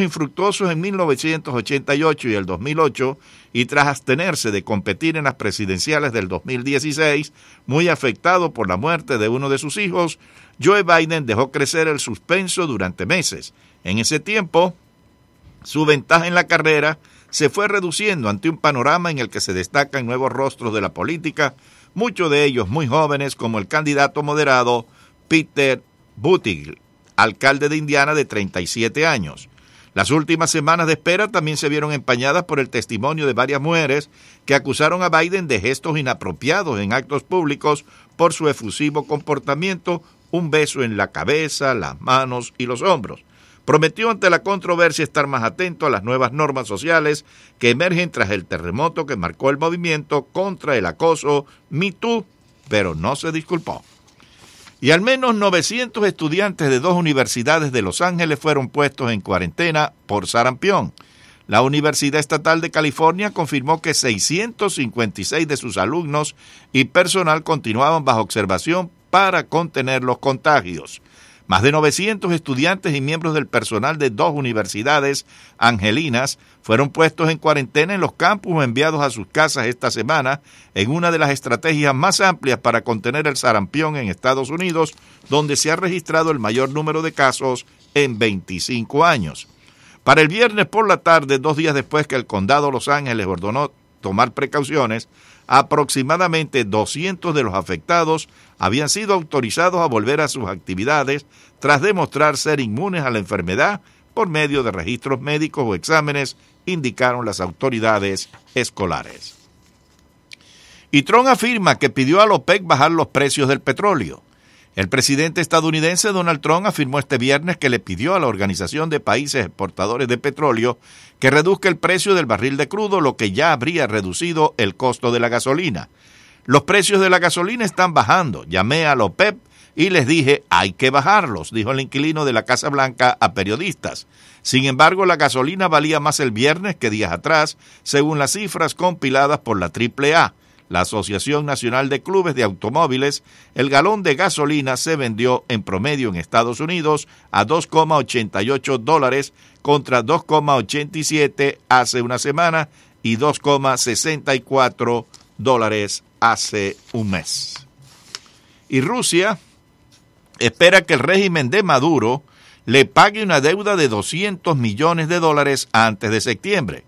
infructuosos en 1988 y el 2008 y tras abstenerse de competir en las presidenciales del 2016, muy afectado por la muerte de uno de sus hijos, Joe Biden dejó crecer el suspenso durante meses. En ese tiempo, su ventaja en la carrera se fue reduciendo ante un panorama en el que se destacan nuevos rostros de la política, muchos de ellos muy jóvenes como el candidato moderado Peter Buttigieg, alcalde de Indiana de 37 años. Las últimas semanas de espera también se vieron empañadas por el testimonio de varias mujeres que acusaron a Biden de gestos inapropiados en actos públicos por su efusivo comportamiento, un beso en la cabeza, las manos y los hombros. Prometió ante la controversia estar más atento a las nuevas normas sociales que emergen tras el terremoto que marcó el movimiento contra el acoso Me pero no se disculpó y al menos 900 estudiantes de dos universidades de Los Ángeles fueron puestos en cuarentena por sarampión. La Universidad Estatal de California confirmó que 656 de sus alumnos y personal continuaban bajo observación para contener los contagios. Más de 900 estudiantes y miembros del personal de dos universidades angelinas fueron puestos en cuarentena en los campus o enviados a sus casas esta semana en una de las estrategias más amplias para contener el sarampión en Estados Unidos, donde se ha registrado el mayor número de casos en 25 años. Para el viernes por la tarde, dos días después que el condado Los Ángeles ordenó tomar precauciones, aproximadamente 200 de los afectados habían sido autorizados a volver a sus actividades tras demostrar ser inmunes a la enfermedad por medio de registros médicos o exámenes, indicaron las autoridades escolares. Y Trump afirma que pidió a la OPEC bajar los precios del petróleo. El presidente estadounidense Donald Trump afirmó este viernes que le pidió a la Organización de Países Exportadores de Petróleo que reduzca el precio del barril de crudo, lo que ya habría reducido el costo de la gasolina. Los precios de la gasolina están bajando. Llamé a la OPEP y les dije hay que bajarlos, dijo el inquilino de la Casa Blanca a periodistas. Sin embargo, la gasolina valía más el viernes que días atrás, según las cifras compiladas por la AAA la Asociación Nacional de Clubes de Automóviles, el galón de gasolina se vendió en promedio en Estados Unidos a 2,88 dólares contra 2,87 hace una semana y 2,64 dólares hace un mes. Y Rusia espera que el régimen de Maduro le pague una deuda de 200 millones de dólares antes de septiembre.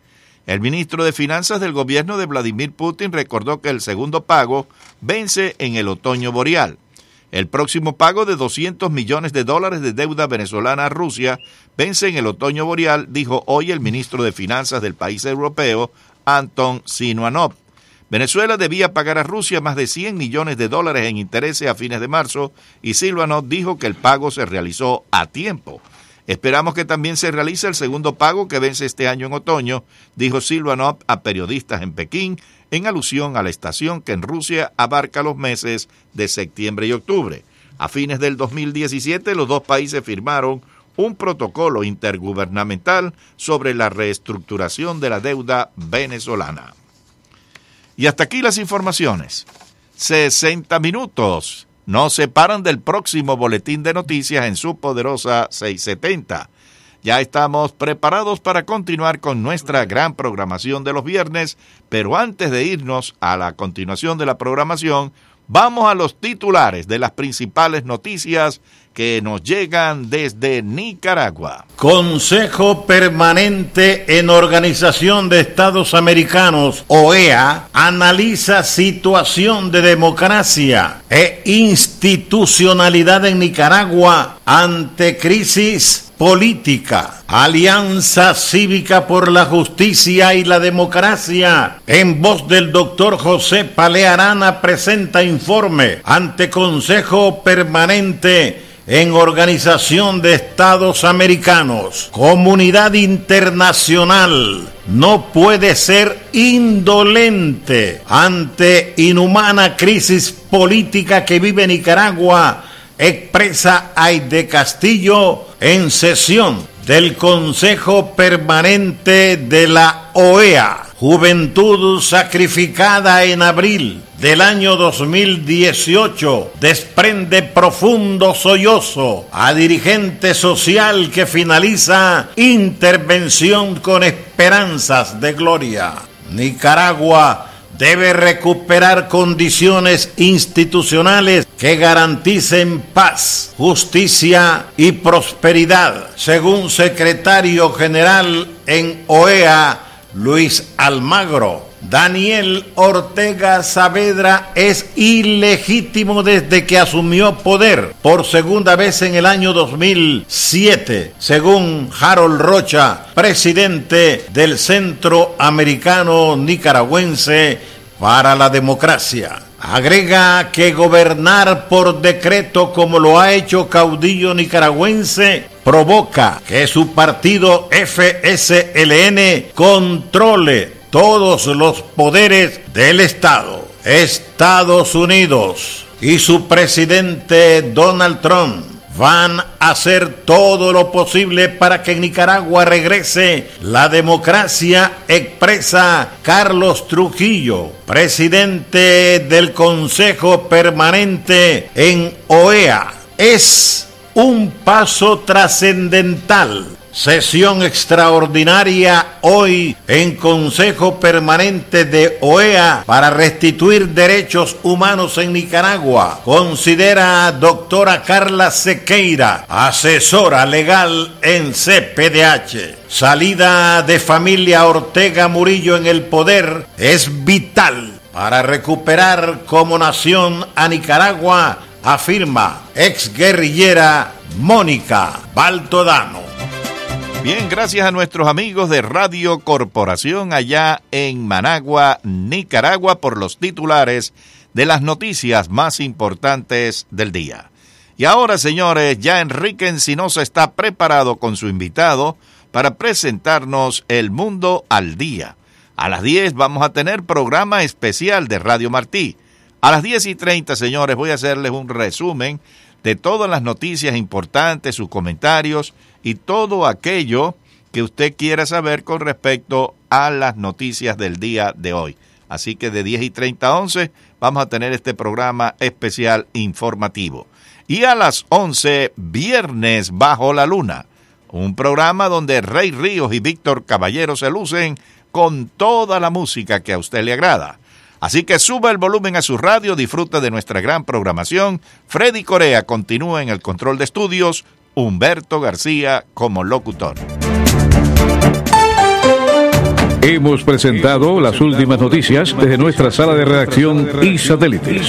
El ministro de Finanzas del gobierno de Vladimir Putin recordó que el segundo pago vence en el otoño boreal. El próximo pago de 200 millones de dólares de deuda venezolana a Rusia vence en el otoño boreal, dijo hoy el ministro de Finanzas del país europeo, Anton Sinuanov. Venezuela debía pagar a Rusia más de 100 millones de dólares en intereses a fines de marzo y Silvanov dijo que el pago se realizó a tiempo. Esperamos que también se realice el segundo pago que vence este año en otoño, dijo Silvanov a periodistas en Pekín, en alusión a la estación que en Rusia abarca los meses de septiembre y octubre. A fines del 2017 los dos países firmaron un protocolo intergubernamental sobre la reestructuración de la deuda venezolana. Y hasta aquí las informaciones. 60 minutos no se paran del próximo boletín de noticias en su poderosa 670. Ya estamos preparados para continuar con nuestra gran programación de los viernes, pero antes de irnos a la continuación de la programación, vamos a los titulares de las principales noticias que nos llegan desde Nicaragua. Consejo Permanente en Organización de Estados Americanos, OEA, analiza situación de democracia e institucionalidad en Nicaragua ante crisis política. Alianza Cívica por la Justicia y la Democracia. En voz del doctor José Palearana presenta informe ante Consejo Permanente en Organización de Estados Americanos, comunidad internacional, no puede ser indolente ante inhumana crisis política que vive Nicaragua, expresa Aide Castillo en sesión del Consejo Permanente de la OEA. Juventud sacrificada en abril del año 2018 desprende profundo sollozo a dirigente social que finaliza intervención con esperanzas de gloria. Nicaragua debe recuperar condiciones institucionales que garanticen paz, justicia y prosperidad, según secretario general en OEA, Luis Almagro. Daniel Ortega Saavedra es ilegítimo desde que asumió poder por segunda vez en el año 2007, según Harold Rocha, presidente del Centro Americano Nicaragüense para la Democracia. Agrega que gobernar por decreto como lo ha hecho caudillo nicaragüense provoca que su partido FSLN controle todos los poderes del Estado. Estados Unidos y su presidente Donald Trump van a hacer todo lo posible para que en Nicaragua regrese la democracia, expresa Carlos Trujillo, presidente del Consejo Permanente en OEA. Es un paso trascendental Sesión extraordinaria hoy en Consejo Permanente de OEA para restituir derechos humanos en Nicaragua. Considera doctora Carla Sequeira, asesora legal en CPDH. Salida de familia Ortega Murillo en el poder es vital para recuperar como nación a Nicaragua, afirma ex guerrillera Mónica Baltodano. Bien, gracias a nuestros amigos de Radio Corporación allá en Managua, Nicaragua, por los titulares de las noticias más importantes del día. Y ahora, señores, ya Enrique Encinosa está preparado con su invitado para presentarnos El Mundo al Día. A las 10 vamos a tener programa especial de Radio Martí. A las 10 y 30, señores, voy a hacerles un resumen de todas las noticias importantes, sus comentarios y todo aquello que usted quiera saber con respecto a las noticias del día de hoy. Así que de 10 y 30 a 11 vamos a tener este programa especial informativo. Y a las 11, viernes bajo la luna, un programa donde Rey Ríos y Víctor Caballero se lucen con toda la música que a usted le agrada. Así que suba el volumen a su radio, disfruta de nuestra gran programación. Freddy Corea continúa en el control de estudios, Humberto García como locutor. Hemos presentado las últimas noticias desde nuestra sala de redacción y satélites.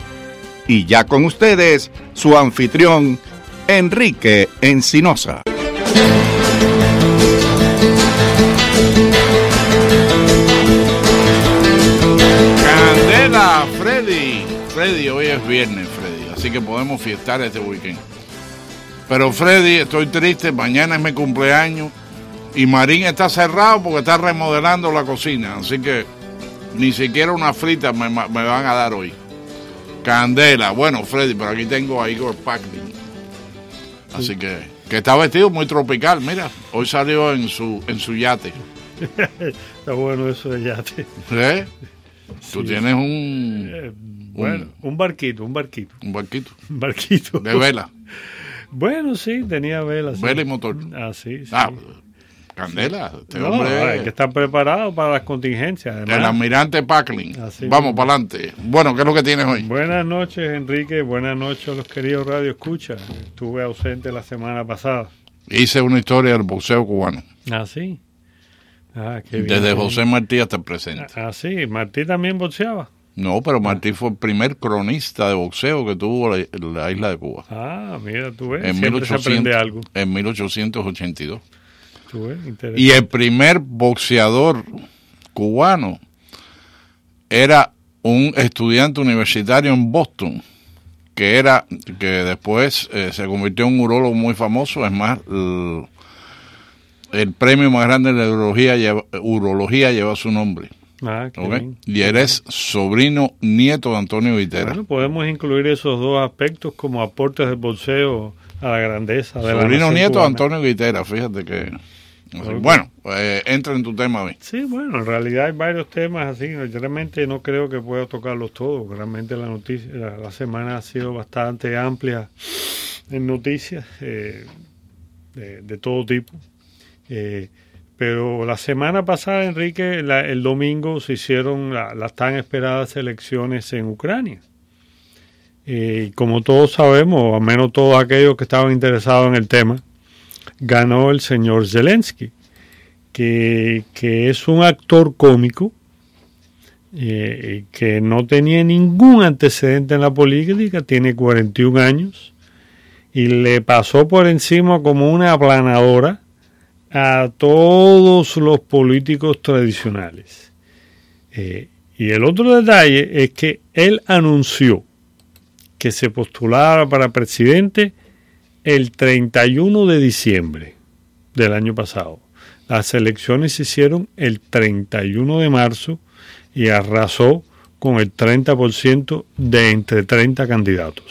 Y ya con ustedes, su anfitrión, Enrique Encinosa. Freddy. Freddy, hoy es viernes, Freddy, así que podemos fiestar este weekend. Pero Freddy, estoy triste, mañana es mi cumpleaños y Marín está cerrado porque está remodelando la cocina, así que ni siquiera una frita me, van a dar hoy. Candela, bueno Freddy, pero aquí tengo a Igor Packlin. Así que, que está vestido muy tropical, mira, hoy salió en su, en su yate. está bueno eso de yate. ¿Eh? Tú tienes un, eh, bueno, un, barquito, un barquito. Un barquito. Un barquito. De vela. bueno, sí, tenía vela. Vela y motor. Ah, sí, Ah, Candela, este no, hombre. Hay que estar preparado para las contingencias. el almirante Packlin. Vamos para adelante. Bueno, ¿qué es lo que tienes hoy? Buenas noches, Enrique. Buenas noches a los queridos Radio Escucha. Estuve ausente la semana pasada. Hice una historia del boxeo cubano. Ah, sí. Ah, Desde José Martí hasta el presente. Ah, sí, Martí también boxeaba. No, pero Martí fue el primer cronista de boxeo que tuvo la, la isla de Cuba. Ah, mira, tú ves, En, siempre se 1800 aprende algo. en 1882. Interesante. Y el primer boxeador cubano era un estudiante universitario en Boston, que era que después eh, se convirtió en un urólogo muy famoso. Es más, el, el premio más grande de la urología lleva, urología lleva su nombre. Ah, qué ¿ok? bien. Y eres sobrino nieto de Antonio Vitera. Bueno, podemos incluir esos dos aspectos como aportes del bolseo a la grandeza de la sobrino nieto de. Antonio Vitera, fíjate que. Bueno, eh, entra en tu tema, Vic. Sí, bueno, en realidad hay varios temas así. Yo realmente no creo que pueda tocarlos todos. Realmente la noticia, la, la semana ha sido bastante amplia en noticias eh, de, de todo tipo. Eh, pero la semana pasada, Enrique, la- el domingo se hicieron la- las tan esperadas elecciones en Ucrania. Eh, y como todos sabemos, al menos todos aquellos que estaban interesados en el tema, ganó el señor Zelensky que, que es un actor cómico eh, que no tenía ningún antecedente en la política, tiene 41 años y le pasó por encima como una aplanadora a todos los políticos tradicionales. Eh, y el otro detalle es que él anunció que se postulara para presidente el 31 de diciembre del año pasado. Las elecciones se hicieron el 31 de marzo y arrasó con el 30% de entre 30 candidatos.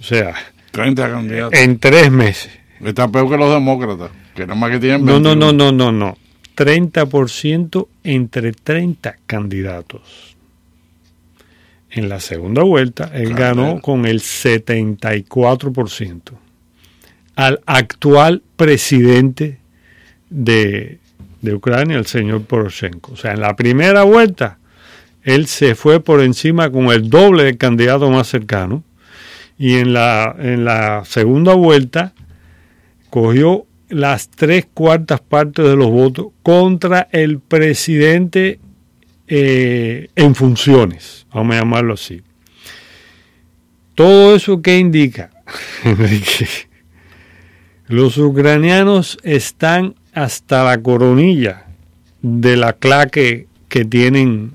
O sea, 30 candidatos. en tres meses. Está peor que los demócratas, que nada más que tienen No, no, 21. no, no, no, no. 30% entre 30 candidatos. En la segunda vuelta, él ganó con el 74% al actual presidente de, de Ucrania, el señor Poroshenko. O sea, en la primera vuelta, él se fue por encima con el doble del candidato más cercano. Y en la, en la segunda vuelta, cogió las tres cuartas partes de los votos contra el presidente eh, en funciones, vamos a llamarlo así. Todo eso que indica, los ucranianos están hasta la coronilla de la claque que tienen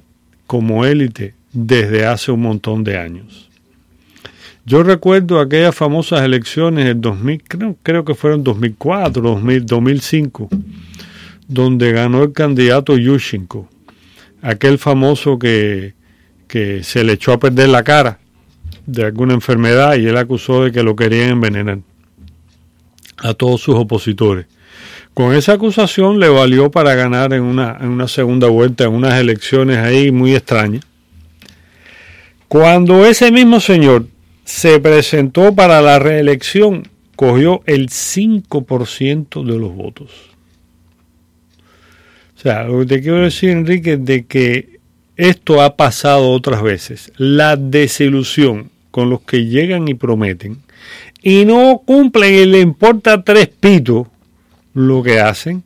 como élite desde hace un montón de años. Yo recuerdo aquellas famosas elecciones del 2000, creo, creo que fueron 2004, 2000, 2005, donde ganó el candidato Yushchenko, aquel famoso que, que se le echó a perder la cara de alguna enfermedad y él acusó de que lo querían envenenar a todos sus opositores. Con esa acusación le valió para ganar en una, en una segunda vuelta, en unas elecciones ahí muy extrañas. Cuando ese mismo señor se presentó para la reelección, cogió el 5% de los votos. O sea, lo que te quiero decir, Enrique, de que esto ha pasado otras veces. La desilusión con los que llegan y prometen y no cumplen y le importa tres pitos lo que hacen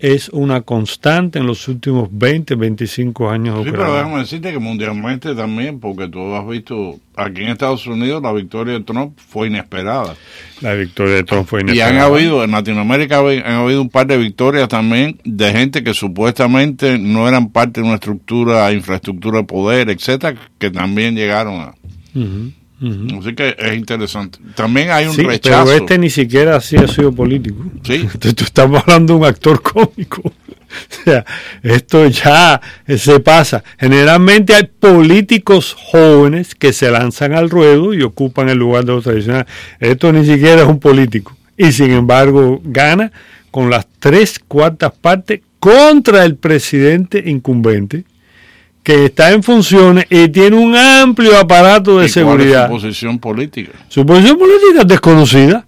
es una constante en los últimos 20, 25 años Sí, pero déjame decirte que mundialmente también, porque tú has visto, aquí en Estados Unidos la victoria de Trump fue inesperada. La victoria de Trump fue Y han inesperada. habido, en Latinoamérica han han habido un par de victorias también de gente que supuestamente no eran parte de una estructura, infraestructura de poder, etcétera, que también llegaron a. Así que es interesante. También hay un Sí, rechazo. pero este ni siquiera así ha sido político. Sí. Tú, tú estamos hablando de un actor cómico. O sea, esto ya se pasa. Generalmente hay políticos jóvenes que se lanzan al ruedo y ocupan el lugar de los tradicionales. Esto ni siquiera es un político. Y sin embargo gana con las tres cuartas partes contra el presidente incumbente que está en funciones y tiene un amplio aparato de ¿Y cuál es su seguridad. posición política. Su posición política es desconocida.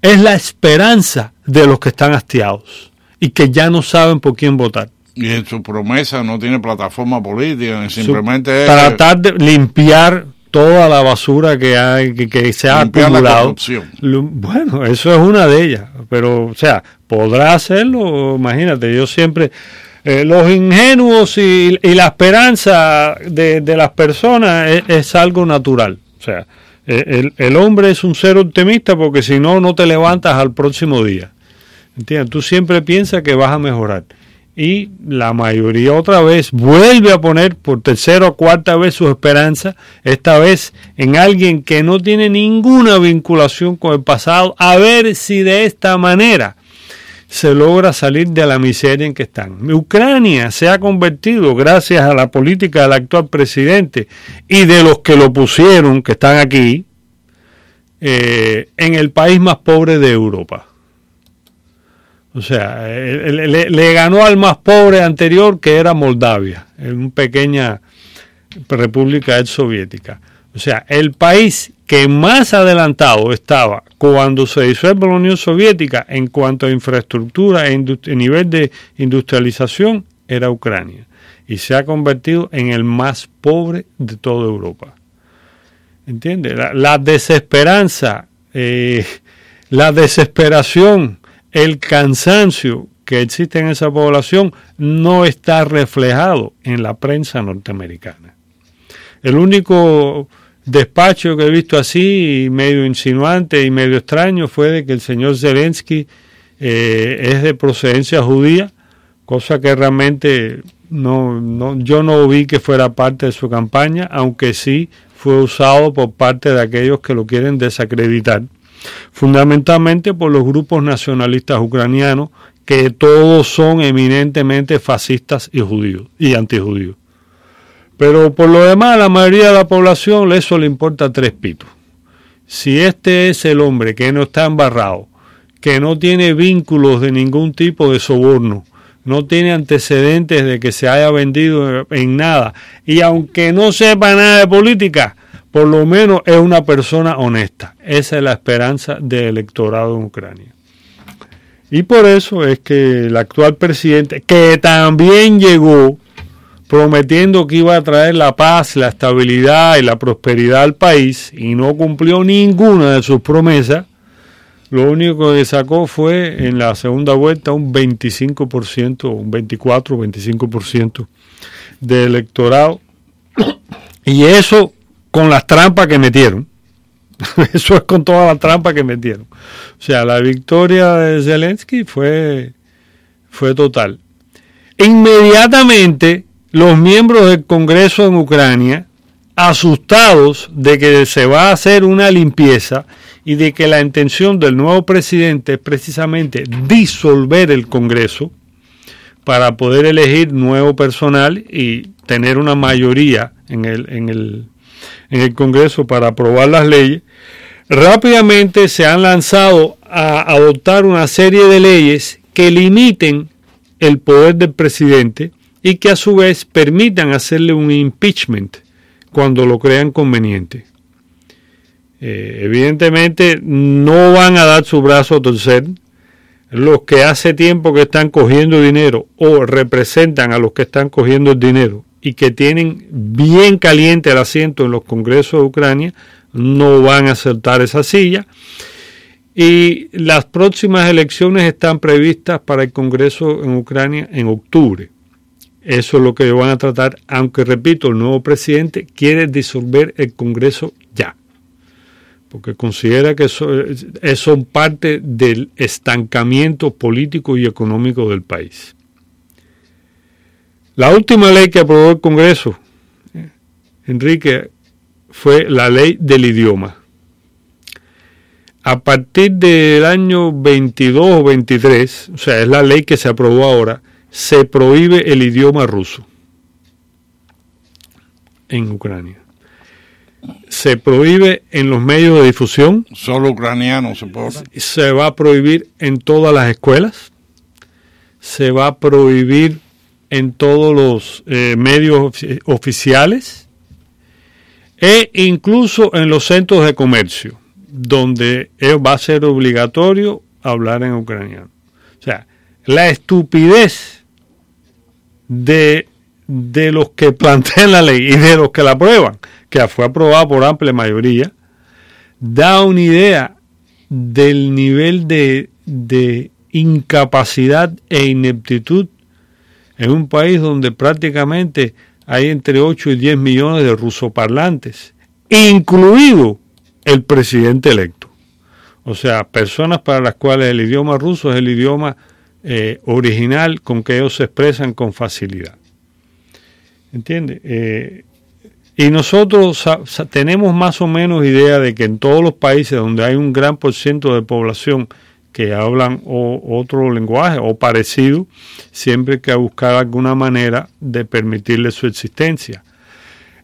Es la esperanza de los que están hastiados y que ya no saben por quién votar. Y en su promesa no tiene plataforma política, ni Su- simplemente es tratar de limpiar toda la basura que hay que, que se ha limpiar la acumulado. corrupción. Lo- Bueno, eso es una de ellas, pero o sea, podrá hacerlo, imagínate, yo siempre eh, los ingenuos y, la esperanza de, las personas es, algo natural. O sea, el, el, hombre es un ser optimista porque si no, no te levantas al próximo día. ¿Entiendes? Tú siempre piensas que vas a mejorar y la mayoría otra vez vuelve a poner por tercera o cuarta vez su esperanza, esta vez en alguien que no tiene ninguna vinculación con el pasado, a ver si de esta manera se logra salir de la miseria en que están. Ucrania se ha convertido, gracias a la política del actual presidente y de los que lo pusieron, que están aquí, eh, en el país más pobre de Europa. O sea, le, ganó al más pobre anterior que era Moldavia, en una pequeña república ex soviética. O sea, el país que más adelantado estaba cuando se disuelve la Unión Soviética en cuanto a infraestructura e nivel de industrialización era Ucrania. Y se ha convertido en el más pobre de toda Europa. ¿Entiendes? La, desesperanza, eh, la desesperación el cansancio que existe en esa población no está reflejado en la prensa norteamericana. El único despacho que he visto así, medio insinuante y medio extraño, fue de que el señor Zelensky eh, es de procedencia judía, cosa que realmente no, no, yo no vi que fuera parte de su campaña, aunque sí fue usado por parte de aquellos que lo quieren desacreditar fundamentalmente por los grupos nacionalistas ucranianos, que todos son eminentemente fascistas y judíos y antijudíos. Pero por lo demás, a la mayoría de la población eso le importa tres pitos. Si este es el hombre que no está embarrado, que no tiene vínculos de ningún tipo de soborno, no tiene antecedentes de que se haya vendido en nada, y aunque no sepa nada de política, por lo menos es una persona honesta. Esa es la esperanza del electorado en Ucrania. Y por eso es que el actual presidente, que también llegó prometiendo que iba a traer la paz, la estabilidad y la prosperidad al país y no cumplió ninguna de sus promesas, lo único que sacó fue en la segunda vuelta un 25%, un 24, 25% de electorado. Y eso con las trampas que metieron. Eso es con todas las trampas que metieron. O sea, la victoria de Zelensky fue, fue total. Inmediatamente, los miembros del Congreso en Ucrania, asustados de que se va a hacer una limpieza y de que la intención del nuevo presidente es precisamente disolver el Congreso para poder elegir nuevo personal y tener una mayoría en el, en el en el Congreso para aprobar las leyes, rápidamente se han lanzado a adoptar una serie de leyes que limiten el poder del presidente y que a su vez permitan hacerle un impeachment cuando lo crean conveniente. Eh, evidentemente no van a dar su brazo a torcer los que hace tiempo que están cogiendo dinero o representan a los que están cogiendo el dinero y que tienen bien caliente el asiento en los congresos de Ucrania no van a aceptar esa silla. Y las próximas elecciones están previstas para el Congreso en Ucrania en octubre. Eso es lo que van a tratar, aunque repito, el nuevo presidente quiere disolver el Congreso ya, porque considera que eso, son parte del estancamiento político y económico del país. La última ley que aprobó el Congreso, Enrique, fue la ley del idioma. A partir del año 22 o 23, o sea, es la ley que se aprobó ahora, se prohíbe el idioma ruso en Ucrania. Se prohíbe en los medios de difusión. Solo ucraniano se puede. Se va a prohibir en todas las escuelas. Se va a prohibir en todos los eh, medios oficiales e incluso en los centros de comercio, donde va a ser obligatorio hablar en ucraniano. O sea, la estupidez de, de los que plantean la ley y de los que la aprueban, que fue aprobada por amplia mayoría, da una idea del nivel de, de incapacidad e ineptitud en un país donde prácticamente hay entre 8 y 10 millones de rusoparlantes, incluido el presidente electo. O sea, personas para las cuales el idioma ruso es el idioma eh, original con que ellos se expresan con facilidad. ¿Entiende? Eh, y nosotros tenemos más o menos idea de que en todos los países donde hay un gran por ciento de población que hablan otro lenguaje o parecido, siempre hay que buscar alguna manera de permitirle su existencia.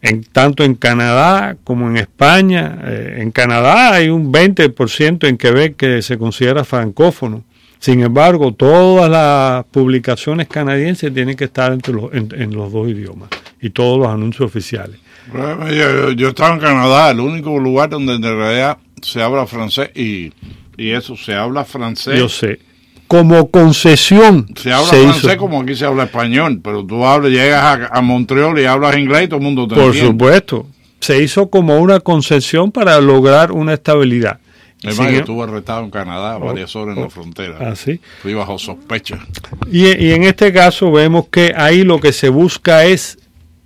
En, tanto en Canadá como en España, eh, en Canadá hay un 20% en Quebec que se considera francófono. Sin embargo, todas las publicaciones canadienses tienen que estar entre los, en, los dos idiomas y todos los anuncios oficiales. Yo, yo, estaba en Canadá, el único lugar donde en realidad se habla francés y y eso, se habla francés. Yo sé. Como concesión. Se habla francés como aquí se habla español, pero tú hablas, llegas a, Montreal y hablas inglés y todo el mundo te Por supuesto. Se hizo como una concesión para lograr una estabilidad. Es más, yo estuve arrestado en Canadá oh, varias horas en la oh, frontera. Ah, ¿sí? Fui bajo sospecha. Y, en este caso vemos que ahí lo que se busca es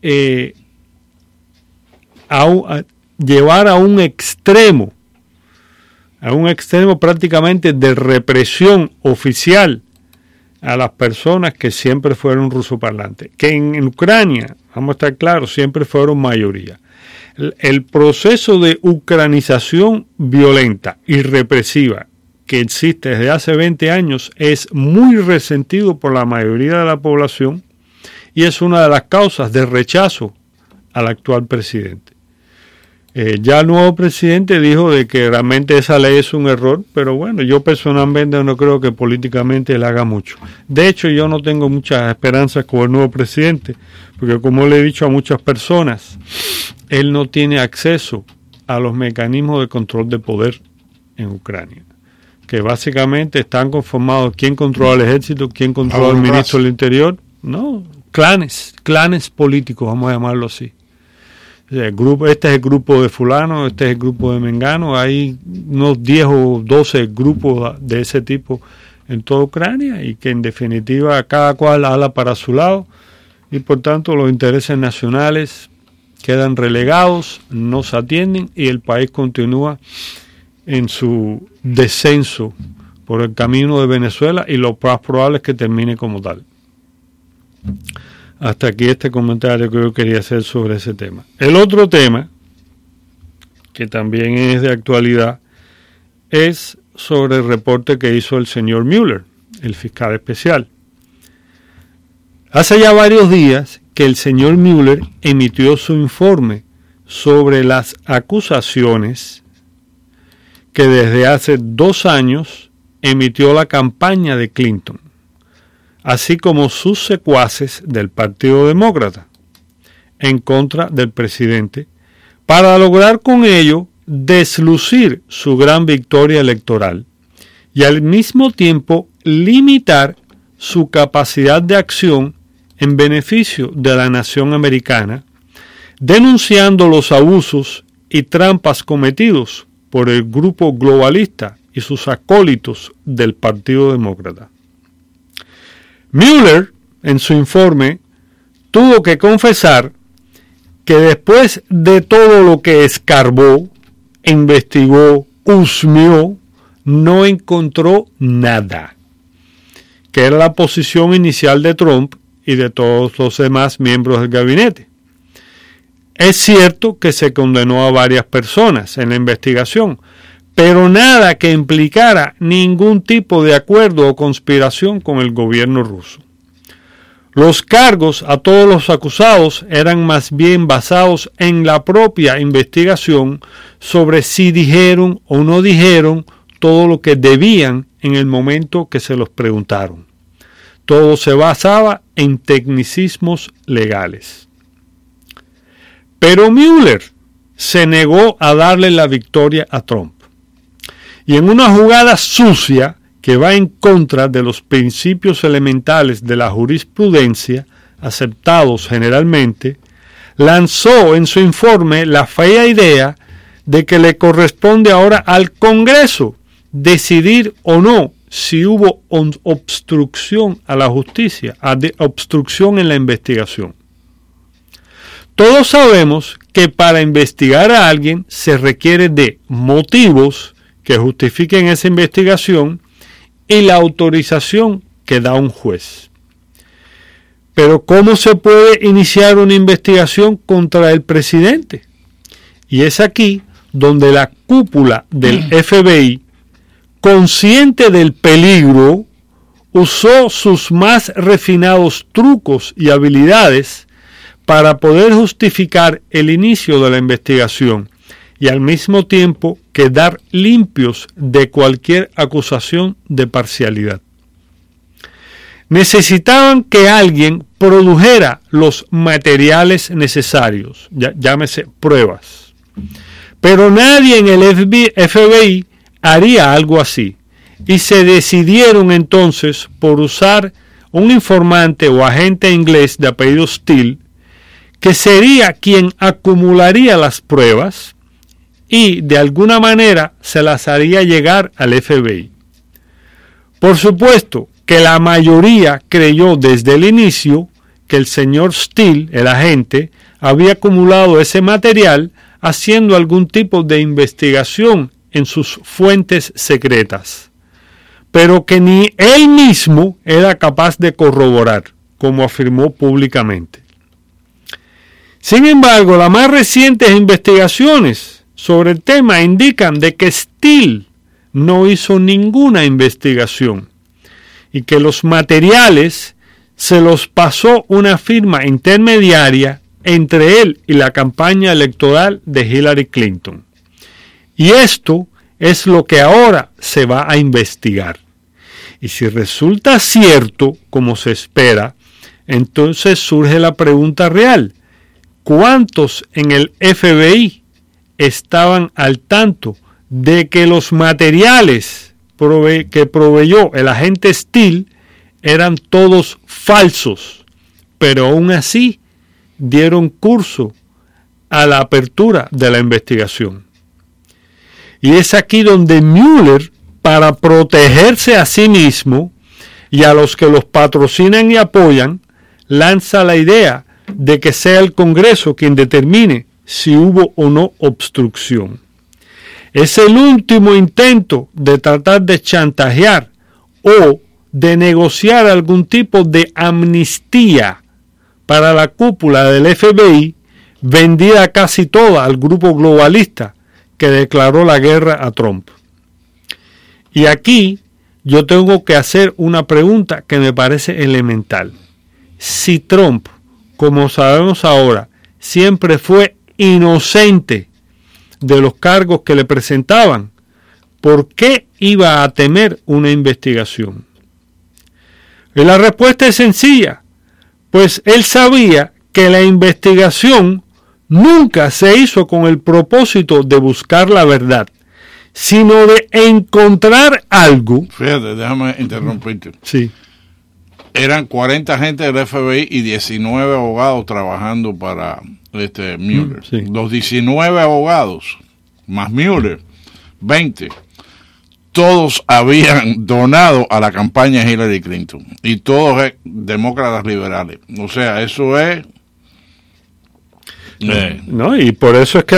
eh, llevar a un extremo a un extremo prácticamente de represión oficial a las personas que siempre fueron rusoparlantes, que en, Ucrania, vamos a estar claros, siempre fueron mayoría. El, proceso de ucranización violenta y represiva que existe desde hace 20 años es muy resentido por la mayoría de la población y es una de las causas de rechazo al actual presidente. Eh, ya el nuevo presidente dijo de que realmente esa ley es un error, pero bueno, yo personalmente no creo que políticamente le haga mucho. De hecho, yo no tengo muchas esperanzas con el nuevo presidente, porque como le he dicho a muchas personas, él no tiene acceso a los mecanismos de control de poder en Ucrania, que básicamente están conformados quién controla el ejército, quién controla el ministro del Interior, no, clanes, clanes políticos, vamos a llamarlo así grupo, este es el grupo de fulano, este es el grupo de Mengano, hay unos 10 o 12 grupos de ese tipo en toda Ucrania y que en definitiva cada cual habla para su lado y por tanto los intereses nacionales quedan relegados, no se atienden y el país continúa en su descenso por el camino de Venezuela y lo más probable es que termine como tal. Hasta aquí este comentario que yo quería hacer sobre ese tema. El otro tema, que también es de actualidad, es sobre el reporte que hizo el señor Mueller, el fiscal especial. Hace ya varios días que el señor Mueller emitió su informe sobre las acusaciones que desde hace dos años emitió la campaña de Clinton así como sus secuaces del Partido Demócrata, en contra del presidente, para lograr con ello deslucir su gran victoria electoral y al mismo tiempo limitar su capacidad de acción en beneficio de la nación americana, denunciando los abusos y trampas cometidos por el grupo globalista y sus acólitos del Partido Demócrata. Mueller, en su informe, tuvo que confesar que después de todo lo que escarbó, investigó, husmeó, no encontró nada, que era la posición inicial de Trump y de todos los demás miembros del gabinete. Es cierto que se condenó a varias personas en la investigación, pero nada que implicara ningún tipo de acuerdo o conspiración con el gobierno ruso. Los cargos a todos los acusados eran más bien basados en la propia investigación sobre si dijeron o no dijeron todo lo que debían en el momento que se los preguntaron. Todo se basaba en tecnicismos legales. Pero Mueller se negó a darle la victoria a Trump y en una jugada sucia que va en contra de los principios elementales de la jurisprudencia, aceptados generalmente, lanzó en su informe la fea idea de que le corresponde ahora al Congreso decidir o no si hubo obstrucción a la justicia, obstrucción en la investigación. Todos sabemos que para investigar a alguien se requiere de motivos que justifiquen esa investigación y la autorización que da un juez. Pero ¿cómo se puede iniciar una investigación contra el presidente? Y es aquí donde la cúpula del FBI, consciente del peligro, usó sus más refinados trucos y habilidades para poder justificar el inicio de la investigación y al mismo tiempo quedar limpios de cualquier acusación de parcialidad. Necesitaban que alguien produjera los materiales necesarios, llámese pruebas. Pero nadie en el FBI haría algo así. Y se decidieron entonces por usar un informante o agente inglés de apellido Steele, que sería quien acumularía las pruebas y de alguna manera se las haría llegar al FBI. Por supuesto que la mayoría creyó desde el inicio que el señor Steele, el agente, había acumulado ese material haciendo algún tipo de investigación en sus fuentes secretas, pero que ni él mismo era capaz de corroborar, como afirmó públicamente. Sin embargo, las más recientes investigaciones sobre el tema indican de que Steele no hizo ninguna investigación y que los materiales se los pasó una firma intermediaria entre él y la campaña electoral de Hillary Clinton. Y esto es lo que ahora se va a investigar. Y si resulta cierto, como se espera, entonces surge la pregunta real. ¿Cuántos en el FBI estaban al tanto de que los materiales que proveyó el agente Steele eran todos falsos, pero aún así dieron curso a la apertura de la investigación. Y es aquí donde Mueller, para protegerse a sí mismo y a los que los patrocinan y apoyan, lanza la idea de que sea el Congreso quien determine si hubo o no obstrucción. Es el último intento de tratar de chantajear o de negociar algún tipo de amnistía para la cúpula del FBI, vendida casi toda al grupo globalista que declaró la guerra a Trump. Y aquí yo tengo que hacer una pregunta que me parece elemental. Si Trump, como sabemos ahora, siempre fue inocente de los cargos que le presentaban, ¿por qué iba a temer una investigación? Y la respuesta es sencilla, pues él sabía que la investigación nunca se hizo con el propósito de buscar la verdad, sino de encontrar algo. Fíjate, déjame interrumpirte. Sí. Eran 40 agentes del FBI y 19 abogados trabajando para este Mueller. Los 19 abogados más Mueller, 20 todos habían donado a la campaña de Hillary Clinton. Y todos demócratas liberales. O sea, eso es... Eh, no, y por eso es que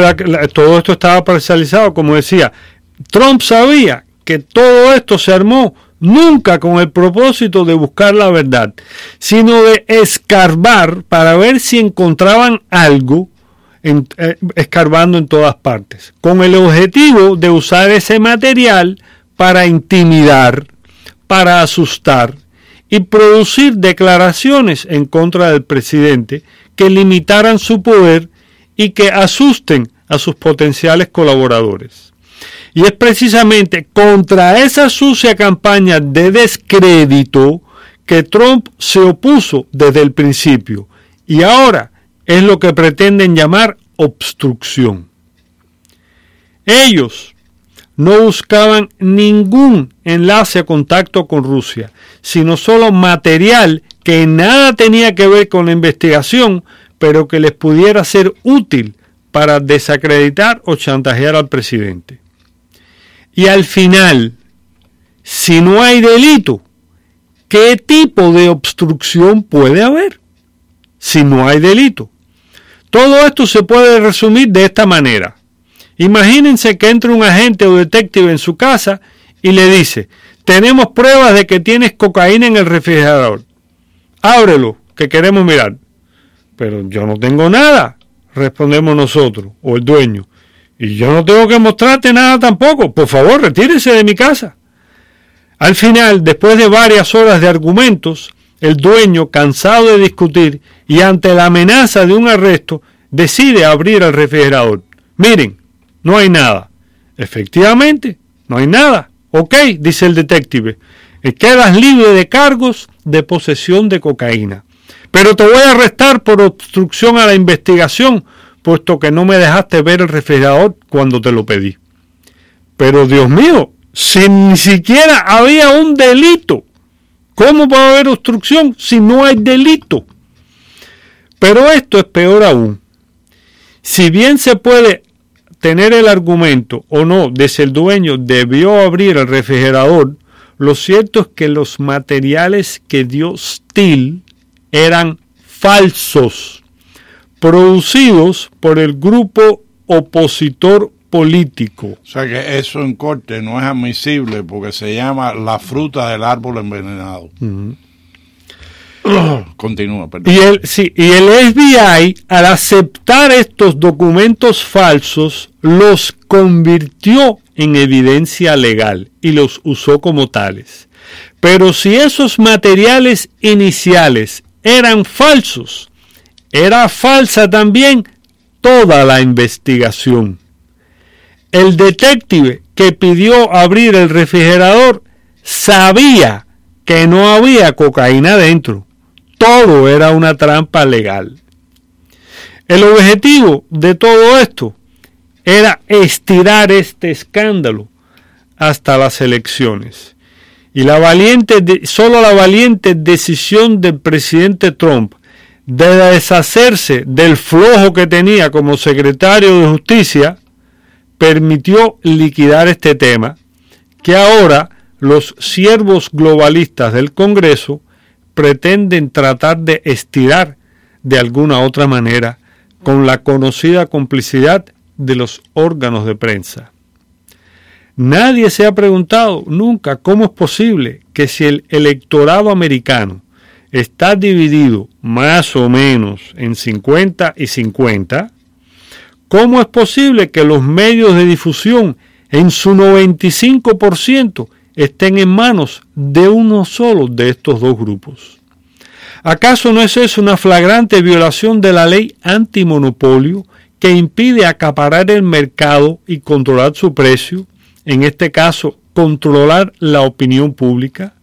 todo esto estaba parcializado, como decía, Trump sabía que todo esto se armó nunca con el propósito de buscar la verdad, sino de escarbar para ver si encontraban algo eh, escarbando en todas partes, con el objetivo de usar ese material para intimidar, para asustar y producir declaraciones en contra del presidente que limitaran su poder y que asusten a sus potenciales colaboradores. Y es precisamente contra esa sucia campaña de descrédito que Trump se opuso desde el principio y ahora es lo que pretenden llamar obstrucción. Ellos no buscaban ningún enlace a contacto con Rusia, sino solo material que nada tenía que ver con la investigación, pero que les pudiera ser útil para desacreditar o chantajear al presidente. Y al final, si no hay delito, ¿qué tipo de obstrucción puede haber? Si no hay delito. Todo esto se puede resumir de esta manera. Imagínense que entra un agente o detective en su casa y le dice, tenemos pruebas de que tienes cocaína en el refrigerador. Ábrelo, que queremos mirar. Pero yo no tengo nada, respondemos nosotros, o el dueño. Y yo no tengo que mostrarte nada tampoco. Por favor, retírese de mi casa. Al final, después de varias horas de argumentos, el dueño, cansado de discutir y ante la amenaza de un arresto, decide abrir el refrigerador. Miren, no hay nada. Efectivamente, no hay nada. Ok, dice el detective. Quedas libre de cargos de posesión de cocaína. Pero te voy a arrestar por obstrucción a la investigación, puesto que no me dejaste ver el refrigerador cuando te lo pedí. Pero Dios mío, si ni siquiera había un delito, ¿cómo a haber obstrucción si no hay delito? Pero esto es peor aún. Si bien se puede tener el argumento o no de si el dueño debió abrir el refrigerador, lo cierto es que los materiales que dio Steele eran falsos, producidos por el grupo opositor político. O sea que eso en corte no es admisible porque se llama la fruta del árbol envenenado. Continúa, perdón. Y el, sí, y el FBI, al aceptar estos documentos falsos, los convirtió en evidencia legal y los usó como tales. Pero si esos materiales iniciales eran falsos, era falsa también toda la investigación. El detective que pidió abrir el refrigerador sabía que no había cocaína dentro todo era una trampa legal. El objetivo de todo esto era estirar este escándalo hasta las elecciones. Y la valiente, solo la valiente decisión del presidente Trump de deshacerse del flojo que tenía como secretario de justicia permitió liquidar este tema que ahora los siervos globalistas del Congreso pretenden tratar de estirar de alguna otra manera con la conocida complicidad de los órganos de prensa. Nadie se ha preguntado nunca cómo es posible que si el electorado americano está dividido más o menos en 50 y 50, ¿cómo es posible que los medios de difusión en su 95% estén en manos de uno solo de estos dos grupos. ¿Acaso no es eso una flagrante violación de la ley antimonopolio que impide acaparar el mercado y controlar su precio? En este caso, controlar la opinión pública.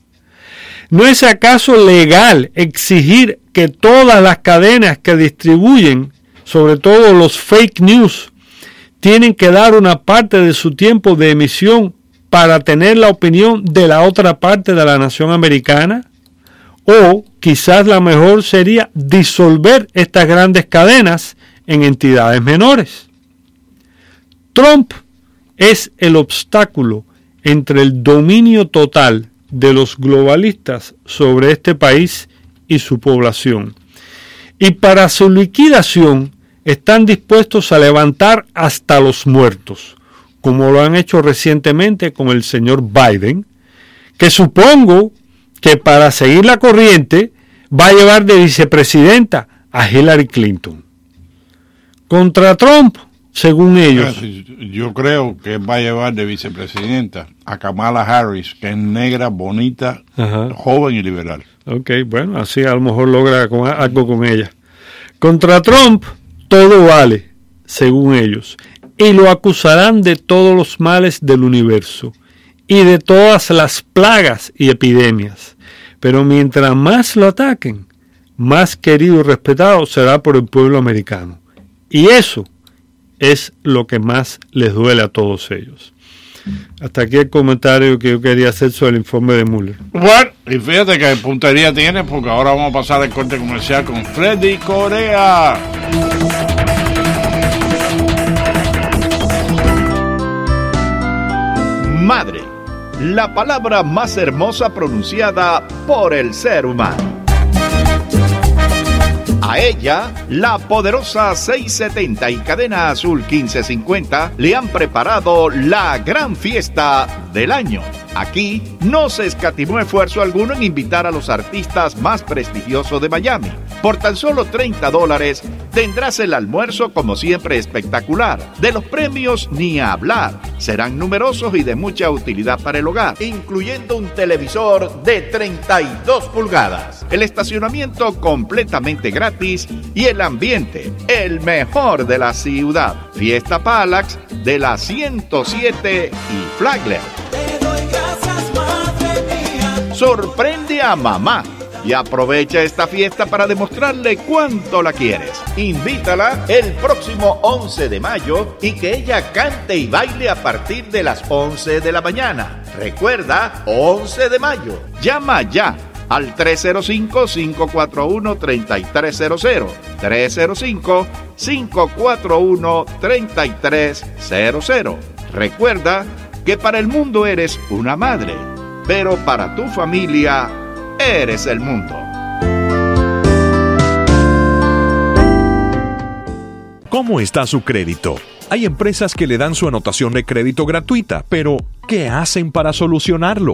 ¿No es acaso legal exigir que todas las cadenas que distribuyen, sobre todo los fake news, tienen que dar una parte de su tiempo de emisión para tener la opinión de la otra parte de la nación americana? O quizás la mejor sería disolver estas grandes cadenas en entidades menores. Trump es el obstáculo entre el dominio total de los globalistas sobre este país y su población. Y para su liquidación están dispuestos a levantar hasta los muertos, como lo han hecho recientemente con el señor Biden, que supongo que para seguir la corriente va a llevar de vicepresidenta a Hillary Clinton. Contra Trump, según ellos. Yo creo que va a llevar de vicepresidenta a Kamala Harris, que es negra, bonita, joven y liberal. Ok, bueno, así a lo mejor logra algo con ella. Contra Trump, todo vale, según ellos y lo acusarán de todos los males del universo y de todas las plagas y epidemias. Pero mientras más lo ataquen, más querido y respetado será por el pueblo americano. Y eso es lo que más les duele a todos ellos. Hasta aquí el comentario que yo quería hacer sobre el informe de Muller. Bueno, y fíjate que puntería tiene porque ahora vamos a pasar al corte comercial con Freddy Corea. Madre, la palabra más hermosa pronunciada por el ser humano. A ella, la poderosa 670 y cadena azul 1550 le han preparado la gran fiesta del año. Aquí no se escatimó esfuerzo alguno en invitar a los artistas más prestigiosos de Miami. Por tan solo 30 dólares tendrás el almuerzo como siempre espectacular. De los premios ni a hablar. Serán numerosos y de mucha utilidad para el hogar, incluyendo un televisor de 32 pulgadas. El estacionamiento completamente gratis y el ambiente, el mejor de la ciudad. Fiesta Palax de la 107 y Flagler. Sorprende a mamá y aprovecha esta fiesta para demostrarle cuánto la quieres. Invítala el próximo 11 de mayo y que ella cante y baile a partir de las 11 de la mañana. Recuerda, 11 de mayo. Llama ya al 305-541-3300. 305-541-3300. Recuerda que para el mundo eres una madre, pero para tu familia eres el mundo. ¿Cómo está su crédito? Hay empresas que le dan su anotación de crédito gratuita, pero ¿qué hacen para solucionarlo?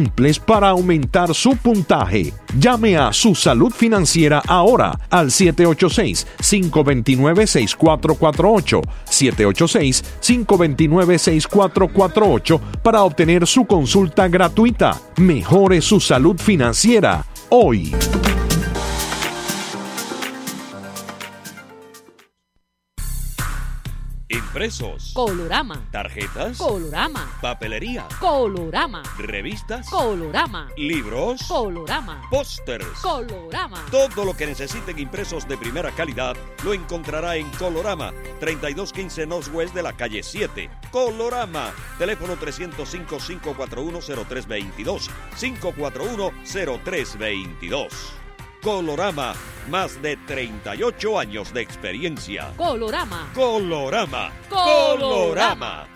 simples para aumentar su puntaje. Llame a su salud financiera ahora al 786-529-6448. 786-529-6448 para obtener su consulta gratuita. Mejore su salud financiera hoy. Impresos. Colorama. Tarjetas. Colorama. Papelería. Colorama. Revistas. Colorama. Libros. Colorama. Pósters. Colorama. Todo lo que necesiten impresos de primera calidad lo encontrará en Colorama, 3215 Northwest de la calle 7. Colorama, teléfono 305-541-0322, 541-0322. Colorama, más de 38 años de experiencia. Colorama. Colorama. Colorama.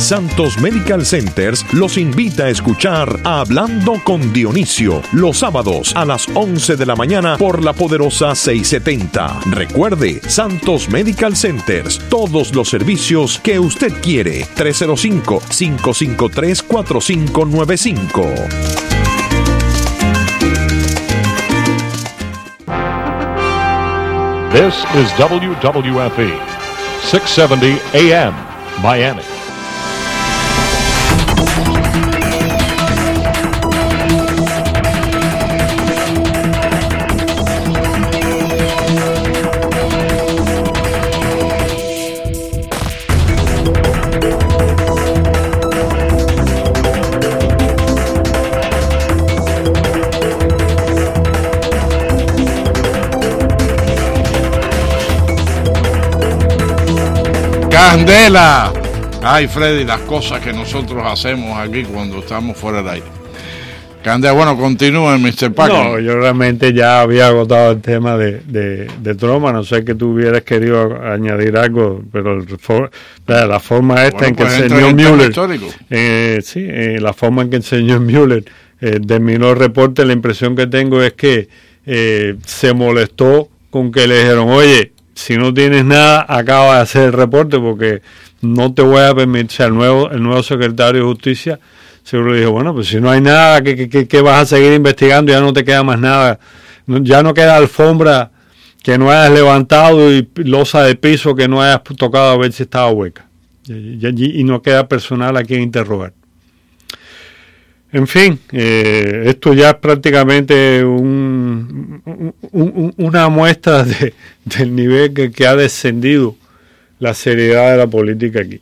Santos Medical Centers los invita a escuchar Hablando con Dionisio los sábados a las 11 de la mañana por la poderosa 670. Recuerde, Santos Medical Centers, todos los servicios que usted quiere. 305-553-4595. This is WWFE, 670 AM, Miami. Candela. Ay, Freddy, las cosas que nosotros hacemos aquí cuando estamos fuera del aire. Candela, bueno, continúe, Mr. Paco. No, yo realmente ya había agotado el tema de, de, de Troma, no sé que tú hubieras querido añadir algo, pero el for- la, forma esta Bueno, en que pues señor en histórico. eh, sí, eh, la forma en que el señor Mueller eh, terminó el reporte, la impresión que tengo es que eh, se molestó con que le dijeron, oye, si no tienes nada, acaba de hacer el reporte porque no te voy a permitir, o sea, el nuevo, el nuevo secretario de Justicia seguro le dijo, bueno, pues si no hay nada, ¿qué, qué- qué- vas a seguir investigando? Ya no te queda más nada, ya no queda alfombra que no hayas levantado y losa de piso que no hayas tocado a ver si estaba hueca. Y, no queda personal a quien interrogar. En fin, eh, esto ya es prácticamente un- un- un- una muestra de- del nivel que ha descendido la seriedad de la política aquí.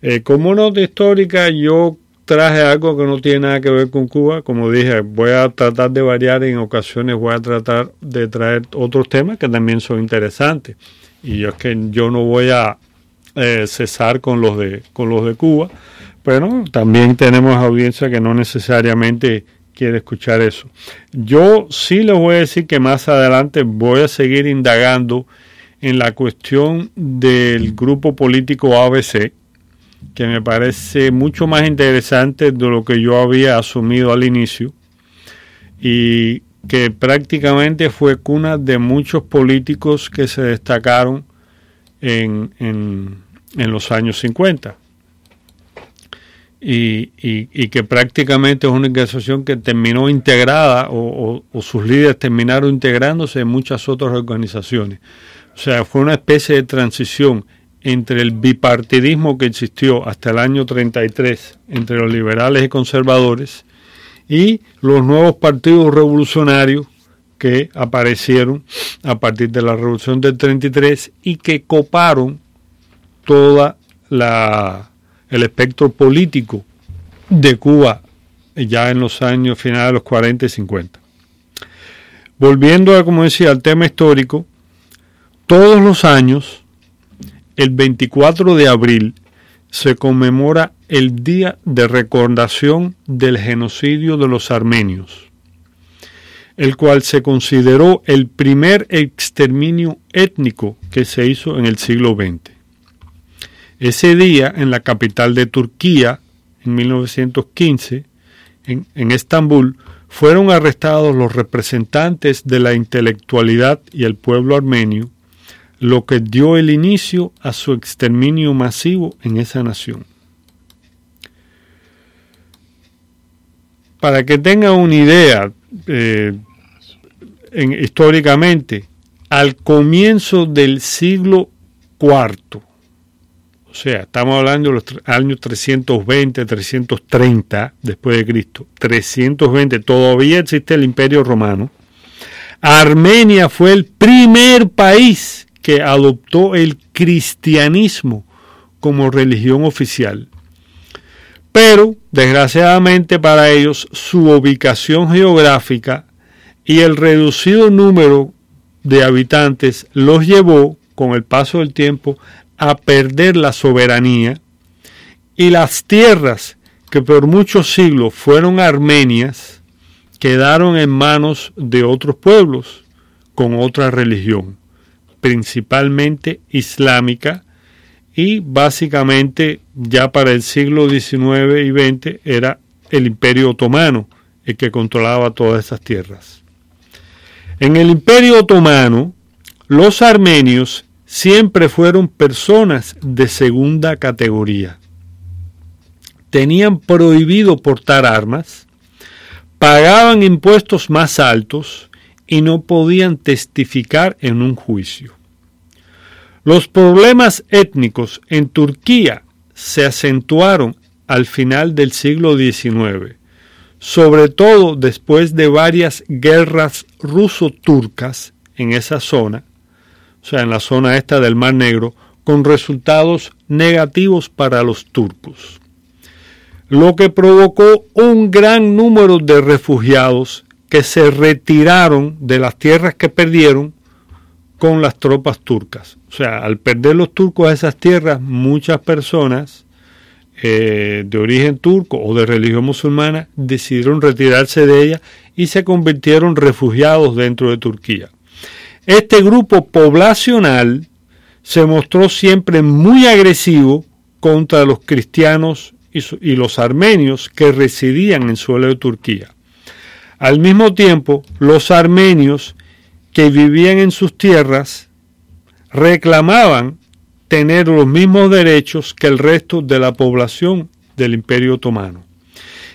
Eh, como nota histórica, yo traje algo que no tiene nada que ver con Cuba. Como dije, voy a tratar de variar en ocasiones, voy a tratar de traer otros temas que también son interesantes. Y es que yo no voy a eh, cesar con los de con los de Cuba, pero también tenemos audiencia que no necesariamente quiere escuchar eso. Yo sí les voy a decir que más adelante voy a seguir indagando en la cuestión del grupo político ABC, que me parece mucho más interesante de lo que yo había asumido al inicio y que prácticamente fue cuna de muchos políticos que se destacaron en, en, los años 50. Y, y, que prácticamente es una organización que terminó integrada o, sus líderes terminaron integrándose en muchas otras organizaciones. O sea, fue una especie de transición entre el bipartidismo que existió hasta el año 33 entre los liberales y conservadores y los nuevos partidos revolucionarios que aparecieron a partir de la revolución del 33 y que coparon toda la el espectro político de Cuba ya en los años finales de los 40 y 50. Volviendo a, como decía, al tema histórico, todos los años, el 24 de abril, se conmemora el Día de Recordación del Genocidio de los Armenios, el cual se consideró el primer exterminio étnico que se hizo en el siglo XX. Ese día, en la capital de Turquía, en 1915, en, en, Estambul, fueron arrestados los representantes de la intelectualidad y el pueblo armenio, lo que dio el inicio a su exterminio masivo en esa nación. Para que tengan una idea, eh, en, históricamente, al comienzo del siglo IV, o sea, estamos hablando de los años 320, 330 después de Cristo. 320, todavía existe el Imperio Romano. Armenia fue el primer país que adoptó el cristianismo como religión oficial. Pero, desgraciadamente para ellos, su ubicación geográfica y el reducido número de habitantes los llevó, con el paso del tiempo, a perder la soberanía y las tierras que por muchos siglos fueron armenias quedaron en manos de otros pueblos con otra religión, principalmente islámica y básicamente ya para el siglo XIX y XX era el imperio otomano el que controlaba todas esas tierras. En el imperio otomano, los armenios siempre fueron personas de segunda categoría. Tenían prohibido portar armas, pagaban impuestos más altos y no podían testificar en un juicio. Los problemas étnicos en Turquía se acentuaron al final del siglo XIX, sobre todo después de varias guerras ruso-turcas en esa zona, o sea, en la zona esta del Mar Negro, con resultados negativos para los turcos, lo que provocó un gran número de refugiados que se retiraron de las tierras que perdieron con las tropas turcas. O sea, al perder los turcos esas tierras, muchas personas eh, de origen turco o de religión musulmana decidieron retirarse de ella y se convirtieron refugiados dentro de Turquía. Este grupo poblacional se mostró siempre muy agresivo contra los cristianos y, los armenios que residían en suelo de Turquía. Al mismo tiempo, los armenios que vivían en sus tierras reclamaban tener los mismos derechos que el resto de la población del Imperio Otomano.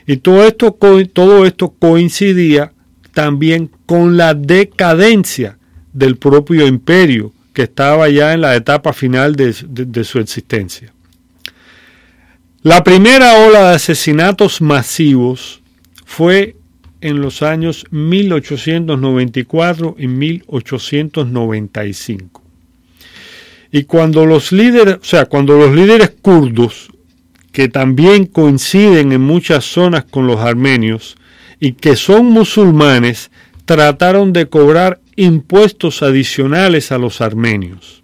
Y todo esto, todo esto coincidía también con la decadencia del propio imperio que estaba ya en la etapa final de, de, de su existencia. La primera ola de asesinatos masivos fue en los años 1894 y 1895. Y cuando los líderes, o sea, cuando los líderes kurdos que también coinciden en muchas zonas con los armenios y que son musulmanes, trataron de cobrar impuestos adicionales a los armenios.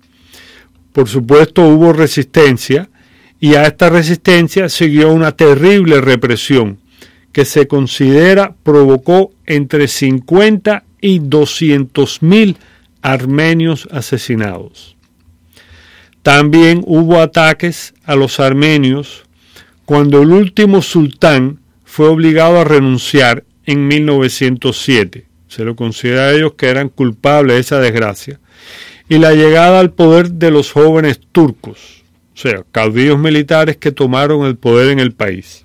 Por supuesto hubo resistencia y a esta resistencia siguió una terrible represión que se considera provocó entre 50 y 200 mil armenios asesinados. También hubo ataques a los armenios cuando el último sultán fue obligado a renunciar en 1907. Se lo considera a ellos que eran culpables de esa desgracia. Y la llegada al poder de los jóvenes turcos, o sea, caudillos militares que tomaron el poder en el país.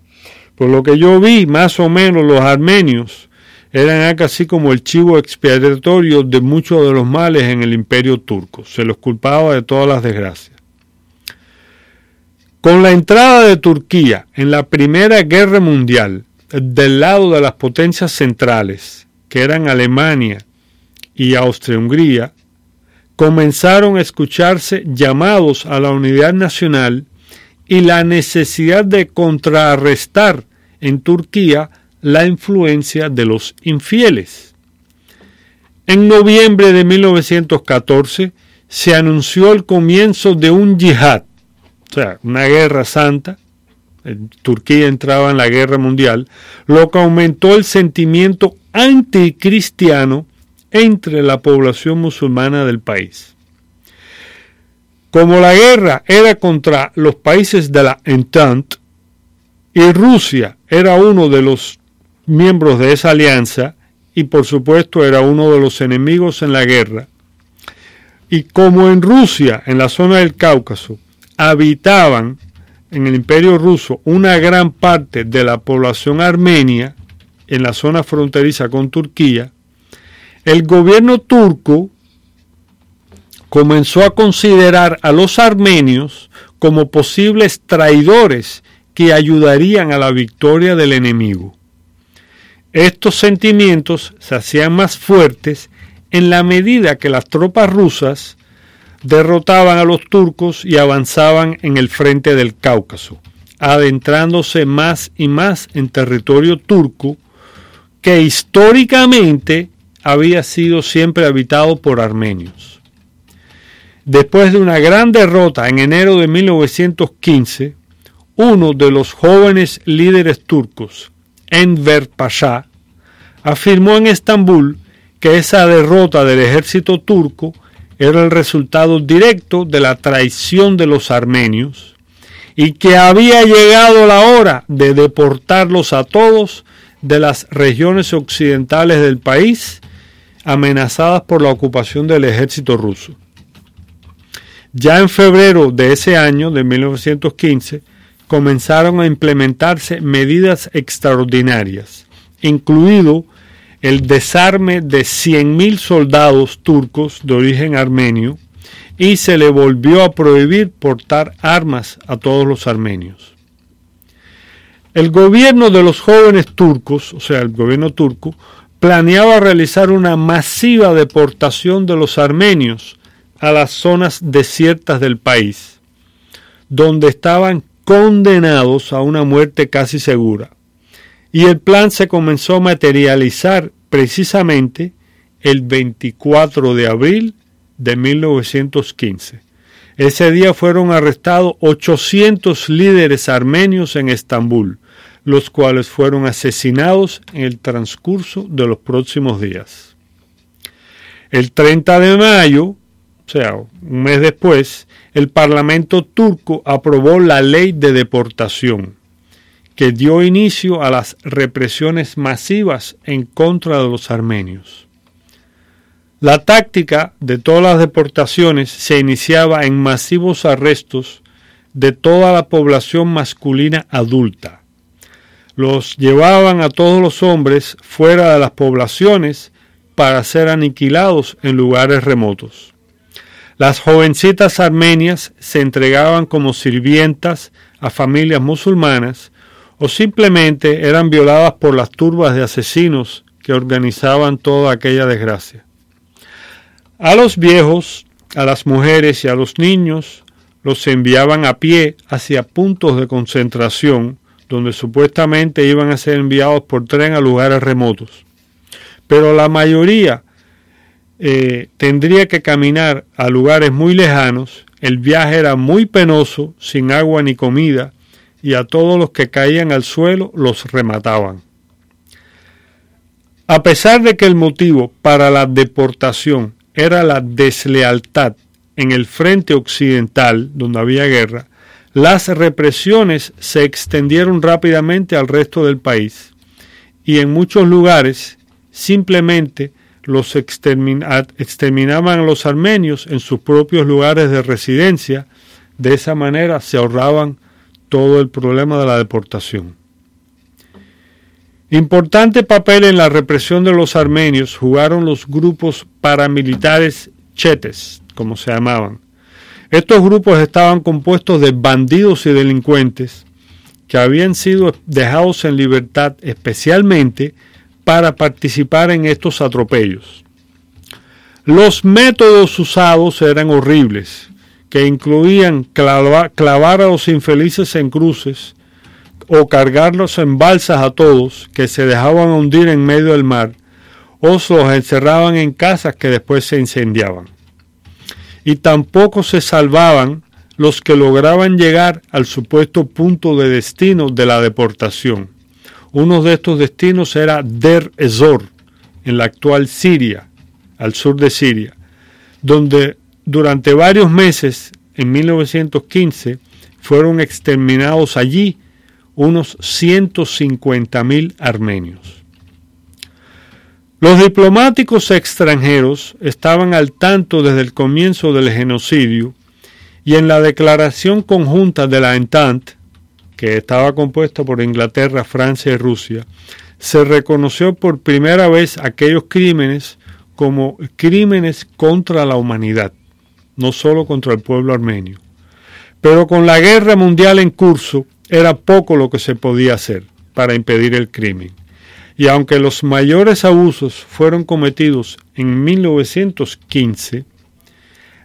Por lo que yo vi, más o menos los armenios eran casi como el chivo expiatorio de muchos de los males en el imperio turco. Se los culpaba de todas las desgracias. Con la entrada de Turquía en la Primera Guerra Mundial del lado de las potencias centrales, que eran Alemania y Austria-Hungría, comenzaron a escucharse llamados a la unidad nacional y la necesidad de contrarrestar en Turquía la influencia de los infieles. En noviembre de 1914 se anunció el comienzo de un yihad, o sea, una guerra santa. Turquía entraba en la guerra mundial, lo que aumentó el sentimiento anticristiano entre la población musulmana del país. Como la guerra era contra los países de la Entente y Rusia era uno de los miembros de esa alianza y por supuesto era uno de los enemigos en la guerra, y como en Rusia, en la zona del Cáucaso, habitaban en el imperio ruso una gran parte de la población armenia en la zona fronteriza con Turquía, el gobierno turco comenzó a considerar a los armenios como posibles traidores que ayudarían a la victoria del enemigo. Estos sentimientos se hacían más fuertes en la medida que las tropas rusas derrotaban a los turcos y avanzaban en el frente del Cáucaso, adentrándose más y más en territorio turco que históricamente había sido siempre habitado por armenios. Después de una gran derrota en enero de 1915, uno de los jóvenes líderes turcos, Enver Pasha, afirmó en Estambul que esa derrota del ejército turco era el resultado directo de la traición de los armenios y que había llegado la hora de deportarlos a todos de las regiones occidentales del país amenazadas por la ocupación del ejército ruso. Ya en febrero de ese año, de 1915, comenzaron a implementarse medidas extraordinarias, incluido el desarme de 100.000 soldados turcos de origen armenio y se le volvió a prohibir portar armas a todos los armenios. El gobierno de los jóvenes turcos, o sea, el gobierno turco, planeaba realizar una masiva deportación de los armenios a las zonas desiertas del país, donde estaban condenados a una muerte casi segura. Y el plan se comenzó a materializar precisamente el 24 de abril de 1915. Ese día fueron arrestados 800 líderes armenios en Estambul, los cuales fueron asesinados en el transcurso de los próximos días. El 30 de mayo, o sea, un mes después, el Parlamento turco aprobó la ley de deportación, que dio inicio a las represiones masivas en contra de los armenios. La táctica de todas las deportaciones se iniciaba en masivos arrestos de toda la población masculina adulta. Los llevaban a todos los hombres fuera de las poblaciones para ser aniquilados en lugares remotos. Las jovencitas armenias se entregaban como sirvientas a familias musulmanas o simplemente eran violadas por las turbas de asesinos que organizaban toda aquella desgracia. A los viejos, a las mujeres y a los niños los enviaban a pie hacia puntos de concentración donde supuestamente iban a ser enviados por tren a lugares remotos. Pero la mayoría eh, tendría que caminar a lugares muy lejanos, el viaje era muy penoso, sin agua ni comida, y a todos los que caían al suelo los remataban. A pesar de que el motivo para la deportación era la deslealtad en el frente occidental, donde había guerra, las represiones se extendieron rápidamente al resto del país y en muchos lugares simplemente los exterminaban a los armenios en sus propios lugares de residencia. De esa manera se ahorraban todo el problema de la deportación. Importante papel en la represión de los armenios jugaron los grupos paramilitares chetes, como se llamaban. Estos grupos estaban compuestos de bandidos y delincuentes que habían sido dejados en libertad especialmente para participar en estos atropellos. Los métodos usados eran horribles, que incluían clavar, a los infelices en cruces o cargarlos en balsas a todos que se dejaban hundir en medio del mar o los encerraban en casas que después se incendiaban. Y tampoco se salvaban los que lograban llegar al supuesto punto de destino de la deportación. Uno de estos destinos era Der Ezor, en la actual Siria, al sur de Siria, donde durante varios meses, en 1915, fueron exterminados allí unos 150.000 armenios. Los diplomáticos extranjeros estaban al tanto desde el comienzo del genocidio y en la declaración conjunta de la Entente que estaba compuesta por Inglaterra, Francia y Rusia, se reconoció por primera vez aquellos crímenes como crímenes contra la humanidad, no solo contra el pueblo armenio. Pero con la guerra mundial en curso era poco lo que se podía hacer para impedir el crimen. Y aunque los mayores abusos fueron cometidos en 1915,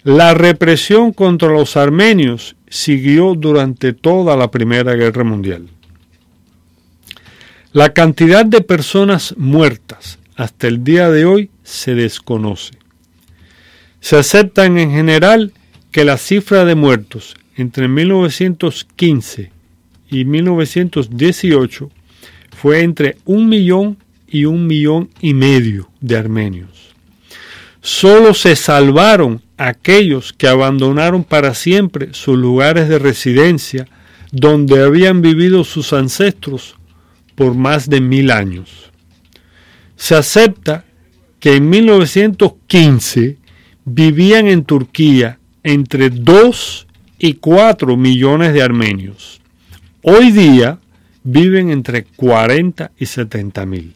la represión contra los armenios siguió durante toda la Primera Guerra Mundial. La cantidad de personas muertas hasta el día de hoy se desconoce. Se aceptan en general que la cifra de muertos entre 1915 y 1918 fue entre un millón y un millón y medio de armenios. Solo se salvaron aquellos que abandonaron para siempre sus lugares de residencia donde habían vivido sus ancestros por más de mil años. Se acepta que en 1915 vivían en Turquía entre 2 y 4 millones de armenios. Hoy día viven entre 40 y 70 mil.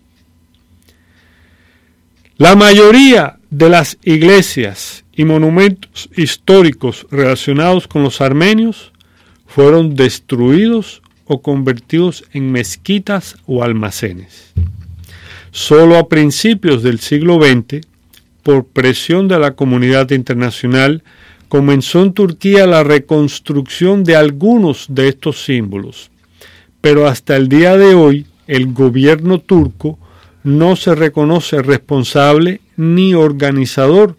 La mayoría de las iglesias y monumentos históricos relacionados con los armenios fueron destruidos o convertidos en mezquitas o almacenes. Solo a principios del siglo XX, por presión de la comunidad internacional, comenzó en Turquía la reconstrucción de algunos de estos símbolos. Pero hasta el día de hoy, el gobierno turco no se reconoce responsable ni organizador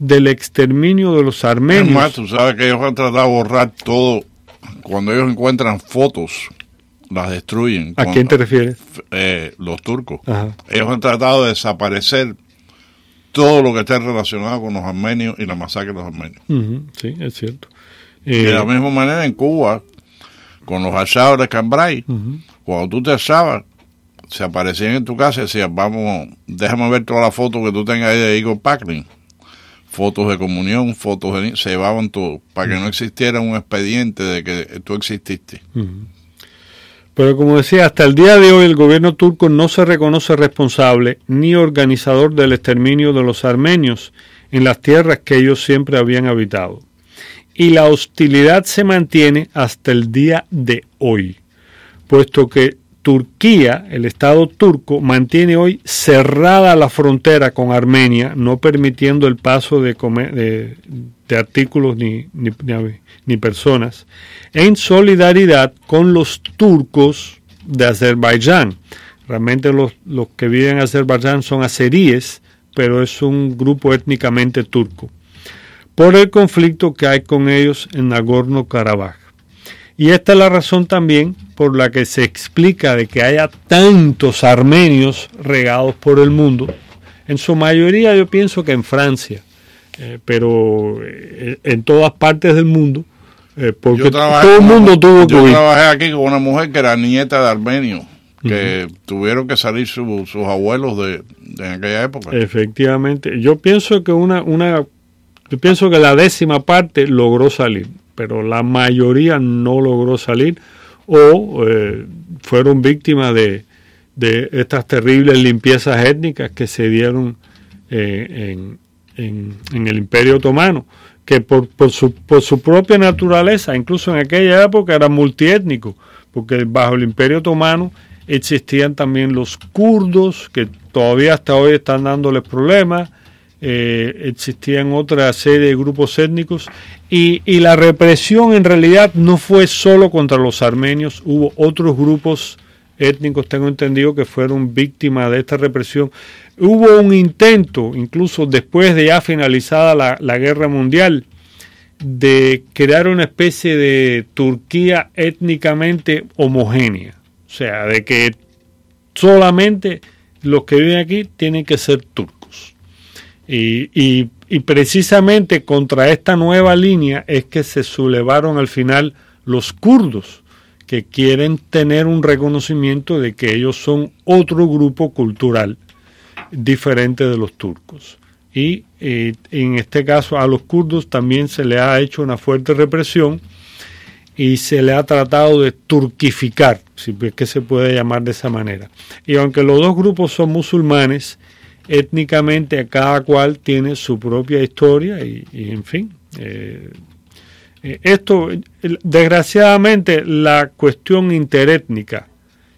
del exterminio de los armenios. Es más, tú sabes que ellos han tratado de borrar todo. Cuando ellos encuentran fotos, las destruyen. ¿A quién te refieres? Eh, los turcos. Ellos han tratado de desaparecer todo lo que esté relacionado con los armenios y la masacre de los armenios. sí, es cierto. de la eh, misma manera en Cuba, con los asados de Cambrai, cuando tú te asabas, se aparecían en tu casa y decían, vamos, déjame ver todas las fotos que tú tengas ahí de Igor Packlin. Fotos de comunión, fotos de... Se llevaban todo, para que no existiera un expediente de que tú exististe. Pero como decía, hasta el día de hoy el gobierno turco no se reconoce responsable ni organizador del exterminio de los armenios en las tierras que ellos siempre habían habitado. Y la hostilidad se mantiene hasta el día de hoy, puesto que Turquía, el Estado turco, mantiene hoy cerrada la frontera con Armenia, no permitiendo el paso de, artículos ni, ni, ni, personas, en solidaridad con los turcos de Azerbaiyán. Realmente los, los que viven en Azerbaiyán son azeríes, pero es un grupo étnicamente turco, por el conflicto que hay con ellos en Nagorno-Karabaj. Y esta es la razón también por la que se explica de que haya tantos armenios regados por el mundo. En su mayoría yo pienso que en Francia, eh, pero eh, en todas partes del mundo, eh, porque todo el mundo tuvo que Yo trabajé aquí con una mujer que era nieta de armenio, que tuvieron que salir sus abuelos de, de, aquella época. Efectivamente, yo pienso que una, una, yo pienso que la décima parte logró salir pero la mayoría no logró salir o eh, fueron víctimas de, de, estas terribles limpiezas étnicas que se dieron eh, en, en, el Imperio Otomano, que por, por, su, por su propia naturaleza, incluso en aquella época era multiétnico, porque bajo el Imperio Otomano existían también los kurdos, que todavía hasta hoy están dándoles problemas, eh, existían otra serie de grupos étnicos y, la represión en realidad no fue solo contra los armenios, hubo otros grupos étnicos, tengo entendido, que fueron víctimas de esta represión. Hubo un intento, incluso después de ya finalizada la, la guerra mundial, de crear una especie de Turquía étnicamente homogénea, o sea, de que solamente los que viven aquí tienen que ser turcos. Y, y, precisamente contra esta nueva línea es que se sublevaron al final los kurdos, que quieren tener un reconocimiento de que ellos son otro grupo cultural diferente de los turcos. Y en este caso a los kurdos también se le ha hecho una fuerte represión y se le ha tratado de turquificar, si es que se puede llamar de esa manera. Y aunque los dos grupos son musulmanes, étnicamente cada cual tiene su propia historia y, en fin. Eh, eh, esto, desgraciadamente, la cuestión interétnica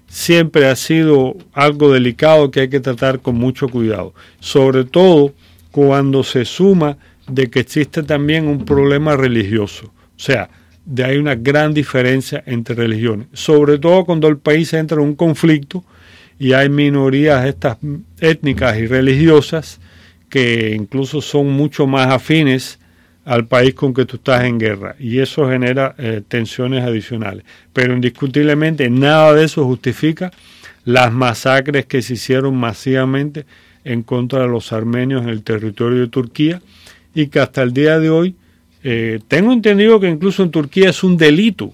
siempre ha sido algo delicado que hay que tratar con mucho cuidado, sobre todo cuando se suma de que existe también un problema religioso. O sea, de hay una gran diferencia entre religiones, sobre todo cuando el país entra en un conflicto y hay minorías estas étnicas y religiosas que incluso son mucho más afines al país con que tú estás en guerra y eso genera eh, tensiones adicionales. Pero indiscutiblemente nada de eso justifica las masacres que se hicieron masivamente en contra de los armenios en el territorio de Turquía y que hasta el día de hoy eh, tengo entendido que incluso en Turquía es un delito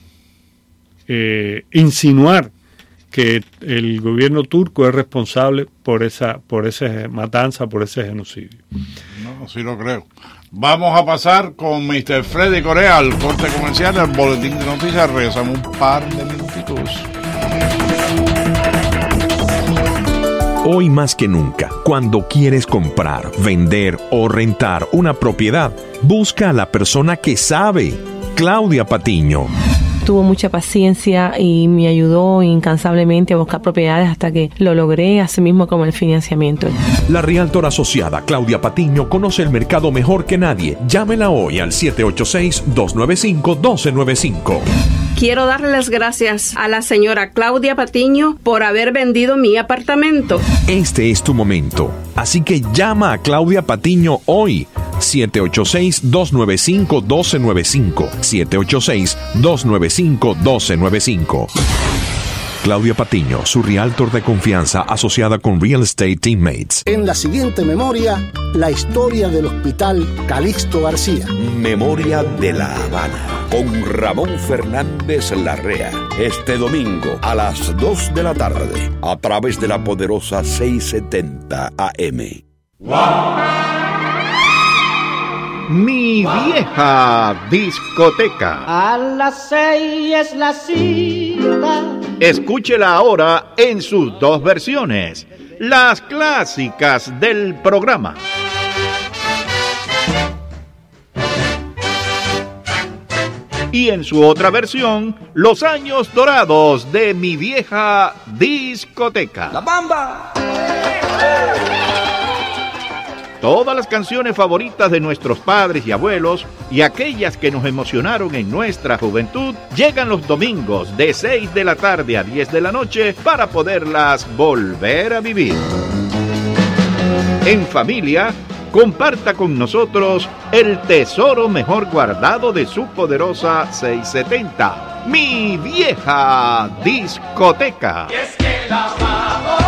eh, insinuar que el gobierno turco es responsable por esa por esa matanza, por ese genocidio. No, sí lo creo. Vamos a pasar con Mr. Freddy Corea al corte comercial del boletín de noticias. Regresamos un par de minutitos. Hoy más que nunca, cuando quieres comprar, vender o rentar una propiedad, busca a la persona que sabe. Claudia Patiño tuvo mucha paciencia y me ayudó incansablemente a buscar propiedades hasta que lo logré, así mismo como el financiamiento. La Realtor Asociada Claudia Patiño conoce el mercado mejor que nadie. Llámela hoy al 786-295-1295. Quiero darle las gracias a la señora Claudia Patiño por haber vendido mi apartamento. Este es tu momento, así que llama a Claudia Patiño hoy 786-295-1295. 786-295-1295. Claudia Patiño, su realtor de confianza asociada con Real Estate Teammates. En la siguiente memoria, la historia del Hospital Calixto García. Memoria de La Habana, con Ramón Fernández Larrea. Este domingo a las 2 de la tarde, a través de la poderosa 670 AM. Mi vieja discoteca. A las seis es la cita. Escúchela ahora en sus dos versiones, las clásicas del programa. Y en su otra versión, Los años dorados de mi vieja discoteca. La bamba. Todas las canciones favoritas de nuestros padres y abuelos y aquellas que nos emocionaron en nuestra juventud llegan los domingos de 6 de la tarde a 10 de la noche para poderlas volver a vivir. En familia, comparta con nosotros el tesoro mejor guardado de su poderosa 670, mi vieja discoteca. es que la